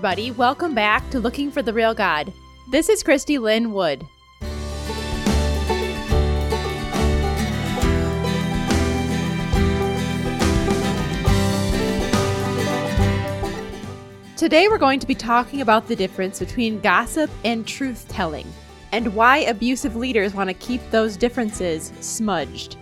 everybody. Welcome back to Looking for the Real God. This is Christy Lynn Wood. Today, we're going to be talking about the difference between gossip and truth telling, and why abusive leaders want to keep those differences smudged.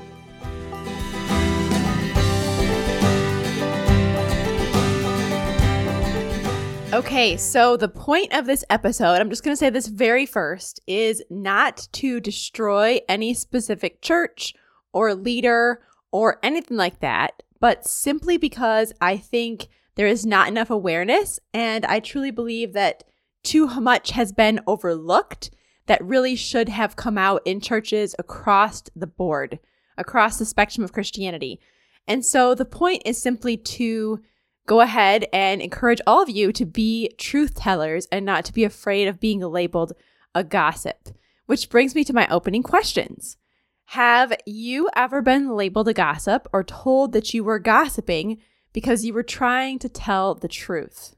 Okay, so the point of this episode, I'm just going to say this very first, is not to destroy any specific church or leader or anything like that, but simply because I think there is not enough awareness. And I truly believe that too much has been overlooked that really should have come out in churches across the board, across the spectrum of Christianity. And so the point is simply to go ahead and encourage all of you to be truth tellers and not to be afraid of being labeled a gossip. Which brings me to my opening questions. Have you ever been labeled a gossip or told that you were gossiping because you were trying to tell the truth?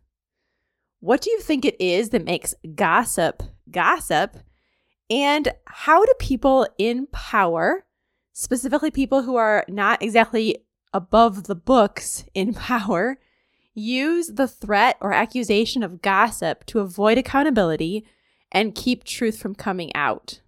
What do you think it is that makes gossip gossip? And how do people in power, specifically people who are not exactly above the books in power, use the threat or accusation of gossip to avoid accountability and keep truth from coming out.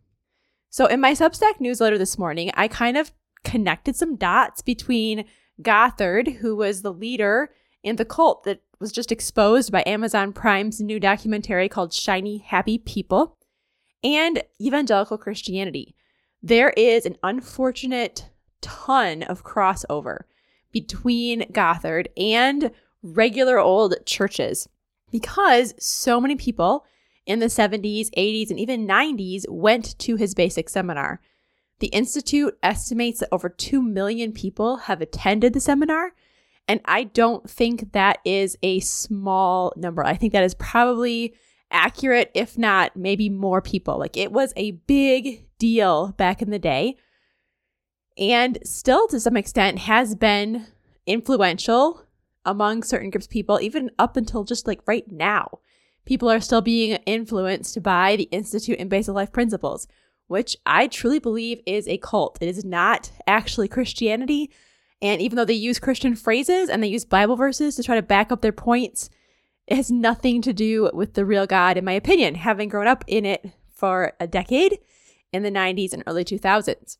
So, in my Substack newsletter this morning, I kind of connected some dots between Gothard, who was the leader in the cult that was just exposed by Amazon Prime's new documentary called Shiny Happy People, and evangelical Christianity. There is an unfortunate ton of crossover between Gothard and regular old churches because so many people in the 70s, 80s, and even 90s went to his basic seminar. The Institute estimates that over 2 million people have attended the seminar, and I don't think that is a small number. I think that is probably accurate, if not maybe more people. Like it was a big deal back in the day, and still to some extent has been influential among certain groups of people, even up until just like right now. People are still being influenced by the Institute in Basic Life Principles, which I truly believe is a cult. It is not actually Christianity. And even though they use Christian phrases and they use Bible verses to try to back up their points, it has nothing to do with the real God, in my opinion, having grown up in it for a decade in the 90s and early 2000s.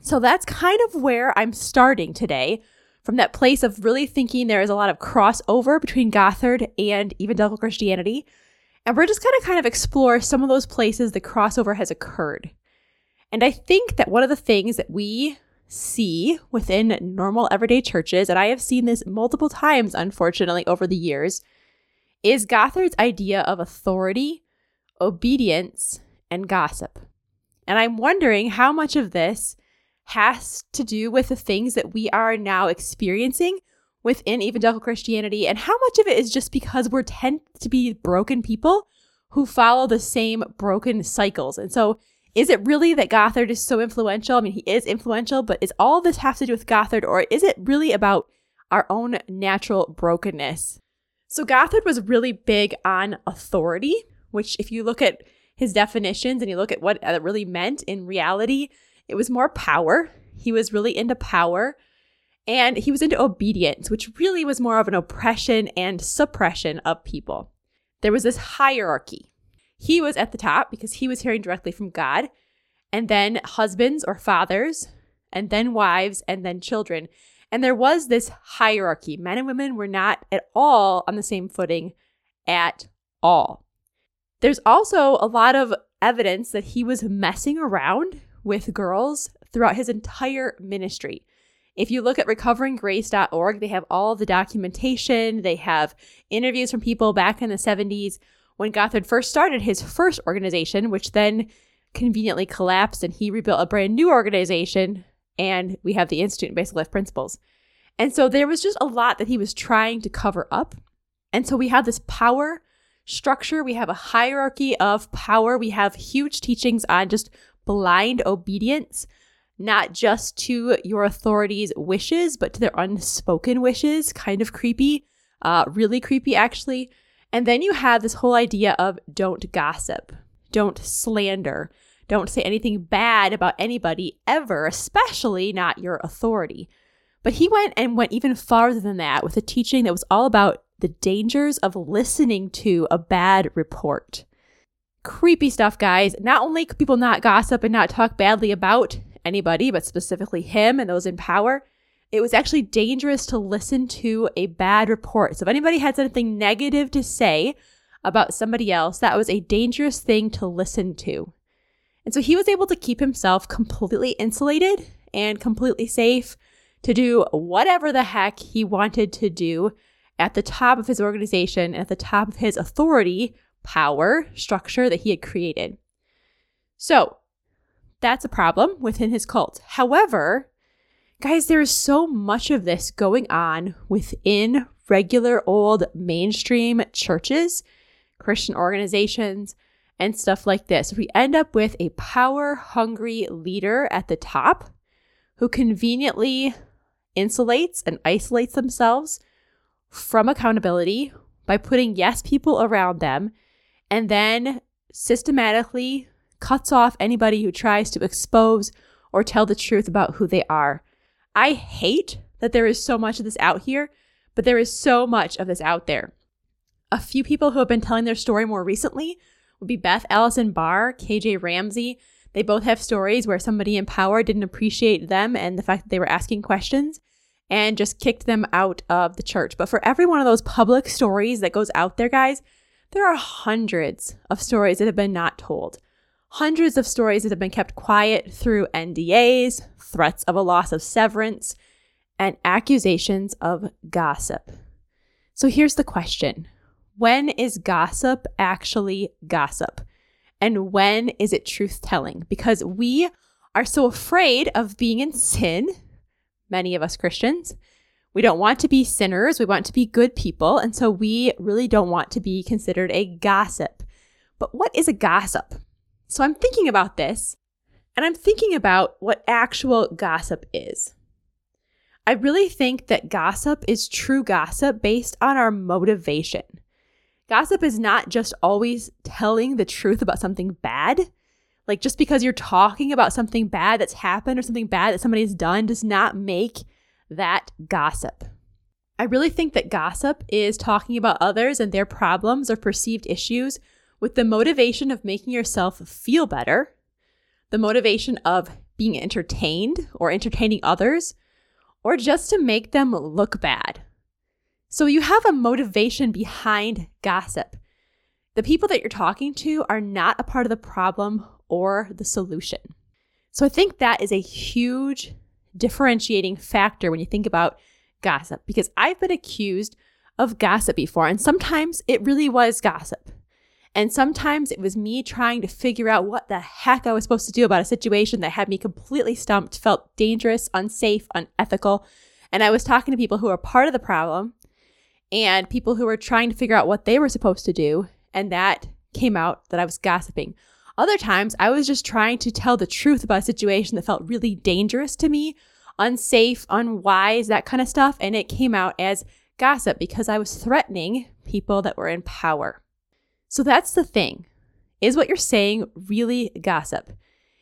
So that's kind of where I'm starting today from that place of really thinking there is a lot of crossover between Gothard and evangelical Christianity. And we're just going to kind of explore some of those places the crossover has occurred. And I think that one of the things that we see within normal everyday churches, and I have seen this multiple times, unfortunately, over the years, is Gothard's idea of authority, obedience, and gossip. And I'm wondering how much of this has to do with the things that we are now experiencing within evangelical Christianity and how much of it is just because we're tend to be broken people who follow the same broken cycles. And so is it really that Gothard is so influential? I mean, he is influential, but is all this have to do with Gothard or is it really about our own natural brokenness? So Gothard was really big on authority, which if you look at his definitions and you look at what it really meant in reality, it was more power. He was really into power. And he was into obedience, which really was more of an oppression and suppression of people. There was this hierarchy. He was at the top because he was hearing directly from God, and then husbands or fathers, and then wives, and then children. And there was this hierarchy. Men and women were not at all on the same footing at all. There's also a lot of evidence that he was messing around with girls throughout his entire ministry. If you look at recoveringgrace.org, they have all the documentation, they have interviews from people back in the 70s when Gothard first started his first organization, which then conveniently collapsed and he rebuilt a brand new organization. And we have the Institute in Basic Life Principles. And so there was just a lot that he was trying to cover up. And so we have this power structure, we have a hierarchy of power, we have huge teachings on just blind obedience, not just to your authority's wishes, but to their unspoken wishes. Kind of creepy, uh, really creepy, actually. And then you have this whole idea of don't gossip, don't slander, don't say anything bad about anybody ever, especially not your authority. But he went and went even farther than that with a teaching that was all about the dangers of listening to a bad report. Creepy stuff, guys. Not only could people not gossip and not talk badly about anybody, but specifically him and those in power, it was actually dangerous to listen to a bad report. So if anybody had something negative to say about somebody else, that was a dangerous thing to listen to. And so he was able to keep himself completely insulated and completely safe to do whatever the heck he wanted to do at the top of his organization, at the top of his authority, power, structure that he had created. So that's a problem within his cult. However, guys, there is so much of this going on within regular old mainstream churches, Christian organizations, and stuff like this. We end up with a power hungry leader at the top who conveniently insulates and isolates themselves from accountability by putting yes people around them and then systematically cuts off anybody who tries to expose or tell the truth about who they are. I hate that there is so much of this out here, but there is so much of this out there. A few people who have been telling their story more recently would be Beth Allison Barr, KJ Ramsey. They both have stories where somebody in power didn't appreciate them and the fact that they were asking questions and just kicked them out of the church. But for every one of those public stories that goes out there, guys, there are hundreds of stories that have been not told. Hundreds of stories that have been kept quiet through NDAs, threats of a loss of severance, and accusations of gossip. So here's the question When is gossip actually gossip? And when is it truth telling? Because we are so afraid of being in sin many of us Christians. We don't want to be sinners. We want to be good people. And so we really don't want to be considered a gossip. But what is a gossip? So I'm thinking about this and I'm thinking about what actual gossip is. I really think that gossip is true gossip based on our motivation. Gossip is not just always telling the truth about something bad. Like just because you're talking about something bad that's happened or something bad that somebody's done does not make that gossip. I really think that gossip is talking about others and their problems or perceived issues with the motivation of making yourself feel better, the motivation of being entertained or entertaining others, or just to make them look bad. So you have a motivation behind gossip. The people that you're talking to are not a part of the problem or the solution. So I think that is a huge differentiating factor when you think about gossip because I've been accused of gossip before, and sometimes it really was gossip. And sometimes it was me trying to figure out what the heck I was supposed to do about a situation that had me completely stumped, felt dangerous, unsafe, unethical. And I was talking to people who are part of the problem and people who were trying to figure out what they were supposed to do. And that came out that I was gossiping. Other times, I was just trying to tell the truth about a situation that felt really dangerous to me, unsafe, unwise, that kind of stuff. And it came out as gossip because I was threatening people that were in power. So that's the thing. Is what you're saying really gossip?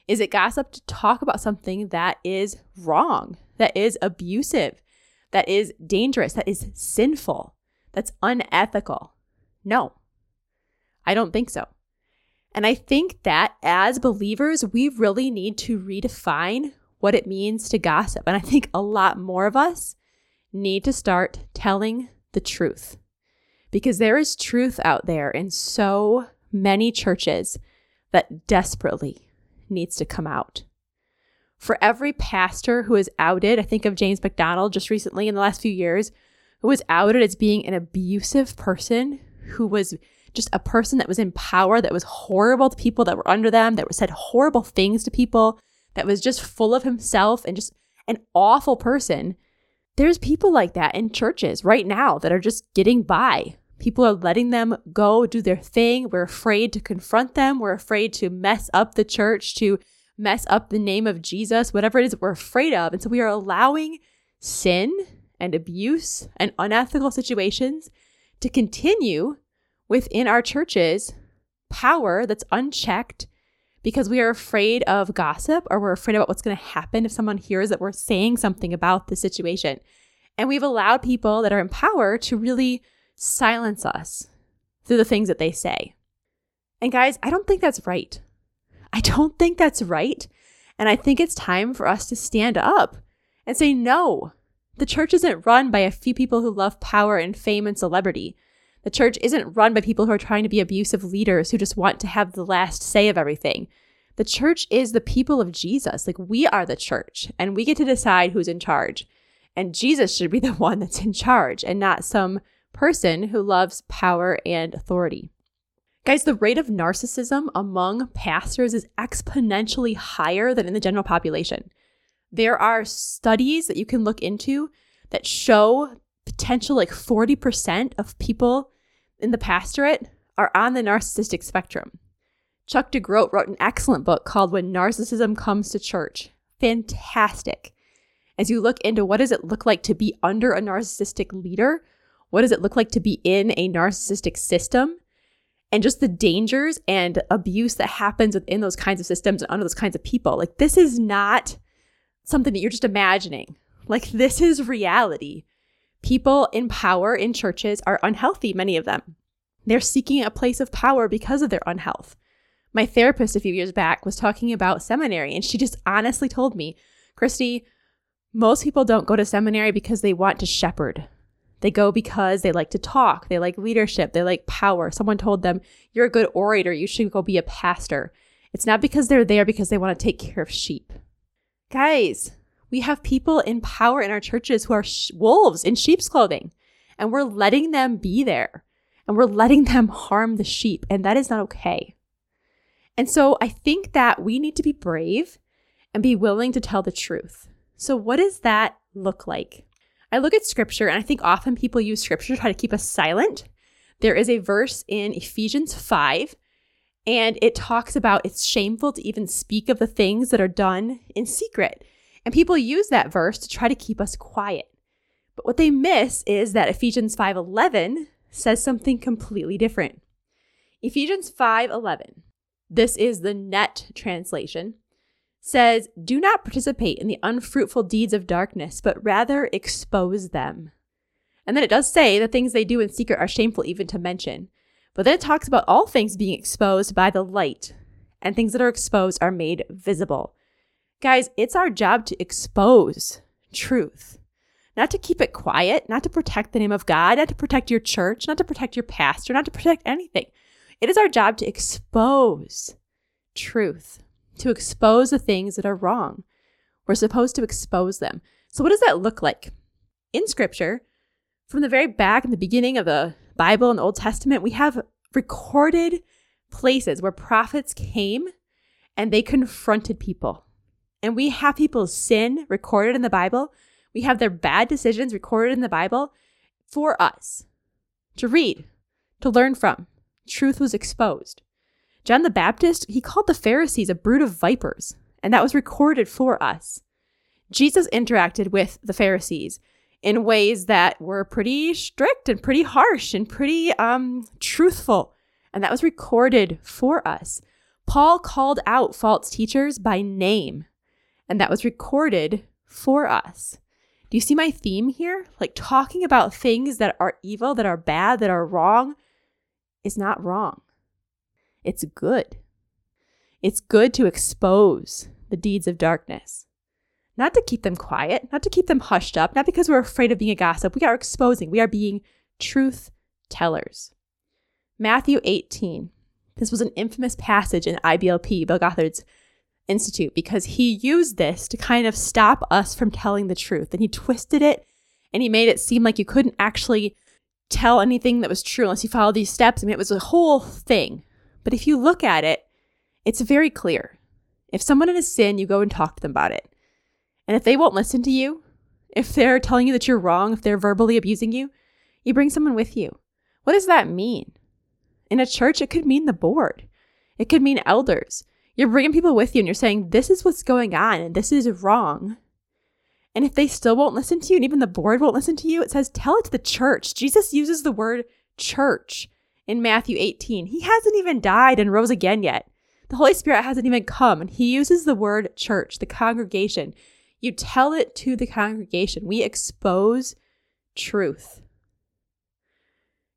Is it gossip to talk about something that is wrong, that is abusive, that is dangerous, that is sinful, that's unethical? No, I don't think so. And I think that as believers, we really need to redefine what it means to gossip. And I think a lot more of us need to start telling the truth because there is truth out there in so many churches that desperately needs to come out. For every pastor who is outed, I think of James MacDonald just recently in the last few years, who was outed as being an abusive person who was just a person that was in power, that was horrible to people that were under them, that said horrible things to people, that was just full of himself and just an awful person. There's people like that in churches right now that are just getting by. People are letting them go do their thing. We're afraid to confront them. We're afraid to mess up the church, to mess up the name of Jesus, whatever it is we're afraid of. And so we are allowing sin and abuse and unethical situations to continue within our churches power that's unchecked because we are afraid of gossip or we're afraid about what's going to happen if someone hears that we're saying something about the situation. And we've allowed people that are in power to really silence us through the things that they say. And guys, I don't think that's right. I don't think that's right. And I think it's time for us to stand up and say, no, the church isn't run by a few people who love power and fame and celebrity. The church isn't run by people who are trying to be abusive leaders who just want to have the last say of everything. The church is the people of Jesus. Like we are the church and we get to decide who's in charge. And Jesus should be the one that's in charge and not some person who loves power and authority. Guys, the rate of narcissism among pastors is exponentially higher than in the general population. There are studies that you can look into that show potential like 40% of people in the pastorate are on the narcissistic spectrum. Chuck DeGroat wrote an excellent book called When Narcissism Comes to Church. Fantastic. As you look into what does it look like to be under a narcissistic leader? What does it look like to be in a narcissistic system? And just the dangers and abuse that happens within those kinds of systems and under those kinds of people. Like, this is not something that you're just imagining. Like, this is reality. People in power in churches are unhealthy, many of them. They're seeking a place of power because of their unhealth. My therapist a few years back was talking about seminary, and she just honestly told me, Christy, most people don't go to seminary because they want to shepherd. They go because they like to talk, they like leadership, they like power. Someone told them, You're a good orator, you should go be a pastor. It's not because they're there because they want to take care of sheep. Guys, we have people in power in our churches who are sh- wolves in sheep's clothing, and we're letting them be there and we're letting them harm the sheep, and that is not okay. And so I think that we need to be brave and be willing to tell the truth. So, what does that look like? I look at scripture, and I think often people use scripture to try to keep us silent. There is a verse in Ephesians 5, and it talks about it's shameful to even speak of the things that are done in secret. And people use that verse to try to keep us quiet. But what they miss is that Ephesians 5:11 says something completely different. Ephesians 5:11. This is the NET translation. Says, "Do not participate in the unfruitful deeds of darkness, but rather expose them." And then it does say the things they do in secret are shameful even to mention. But then it talks about all things being exposed by the light, and things that are exposed are made visible. Guys, it's our job to expose truth, not to keep it quiet, not to protect the name of God, not to protect your church, not to protect your pastor, not to protect anything. It is our job to expose truth, to expose the things that are wrong. We're supposed to expose them. So, what does that look like? In scripture, from the very back in the beginning of the Bible and the Old Testament, we have recorded places where prophets came and they confronted people. And we have people's sin recorded in the Bible. We have their bad decisions recorded in the Bible for us to read, to learn from. Truth was exposed. John the Baptist, he called the Pharisees a brood of vipers, and that was recorded for us. Jesus interacted with the Pharisees in ways that were pretty strict and pretty harsh and pretty um, truthful, and that was recorded for us. Paul called out false teachers by name and that was recorded for us. Do you see my theme here? Like talking about things that are evil, that are bad, that are wrong is not wrong. It's good. It's good to expose the deeds of darkness, not to keep them quiet, not to keep them hushed up, not because we're afraid of being a gossip. We are exposing, we are being truth tellers. Matthew 18. This was an infamous passage in IBLP, Bill Gothard's Institute because he used this to kind of stop us from telling the truth. And he twisted it and he made it seem like you couldn't actually tell anything that was true unless you followed these steps. I mean, it was a whole thing. But if you look at it, it's very clear. If someone in a sin, you go and talk to them about it. And if they won't listen to you, if they're telling you that you're wrong, if they're verbally abusing you, you bring someone with you. What does that mean? In a church, it could mean the board, it could mean elders, you're bringing people with you and you're saying, this is what's going on and this is wrong. And if they still won't listen to you and even the board won't listen to you, it says, tell it to the church. Jesus uses the word church in Matthew 18. He hasn't even died and rose again yet. The Holy Spirit hasn't even come. And he uses the word church, the congregation. You tell it to the congregation. We expose truth.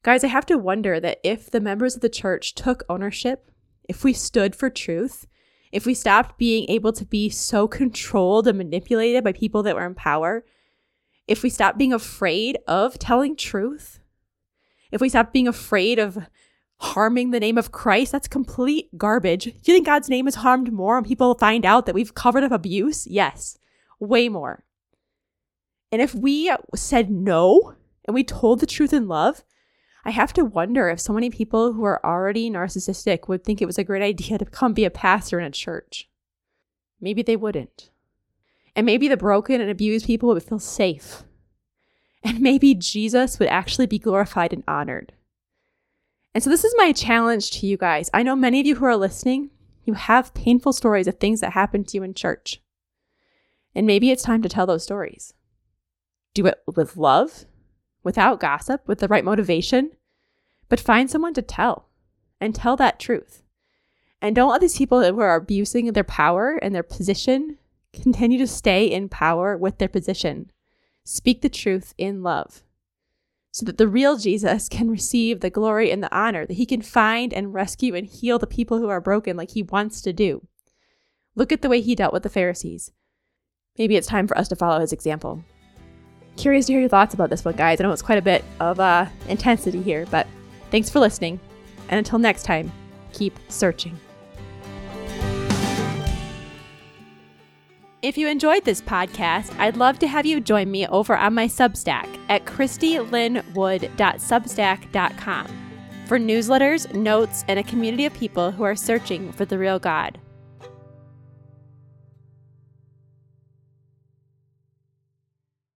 Guys, I have to wonder that if the members of the church took ownership, if we stood for truth, if we stopped being able to be so controlled and manipulated by people that were in power, if we stopped being afraid of telling truth, if we stopped being afraid of harming the name of Christ, that's complete garbage. Do you think God's name is harmed more when people find out that we've covered up abuse? Yes, way more. And if we said no and we told the truth in love, I have to wonder if so many people who are already narcissistic would think it was a great idea to come be a pastor in a church. Maybe they wouldn't. And maybe the broken and abused people would feel safe. And maybe Jesus would actually be glorified and honored. And so, this is my challenge to you guys. I know many of you who are listening, you have painful stories of things that happened to you in church. And maybe it's time to tell those stories. Do it with love without gossip, with the right motivation, but find someone to tell and tell that truth. And don't let these people who are abusing their power and their position continue to stay in power with their position. Speak the truth in love so that the real Jesus can receive the glory and the honor, that he can find and rescue and heal the people who are broken like he wants to do. Look at the way he dealt with the Pharisees. Maybe it's time for us to follow his example. Curious to hear your thoughts about this one, guys. I know it's quite a bit of uh, intensity here, but thanks for listening. And until next time, keep searching. If you enjoyed this podcast, I'd love to have you join me over on my Substack at christylinwood.substack.com for newsletters, notes, and a community of people who are searching for the real God.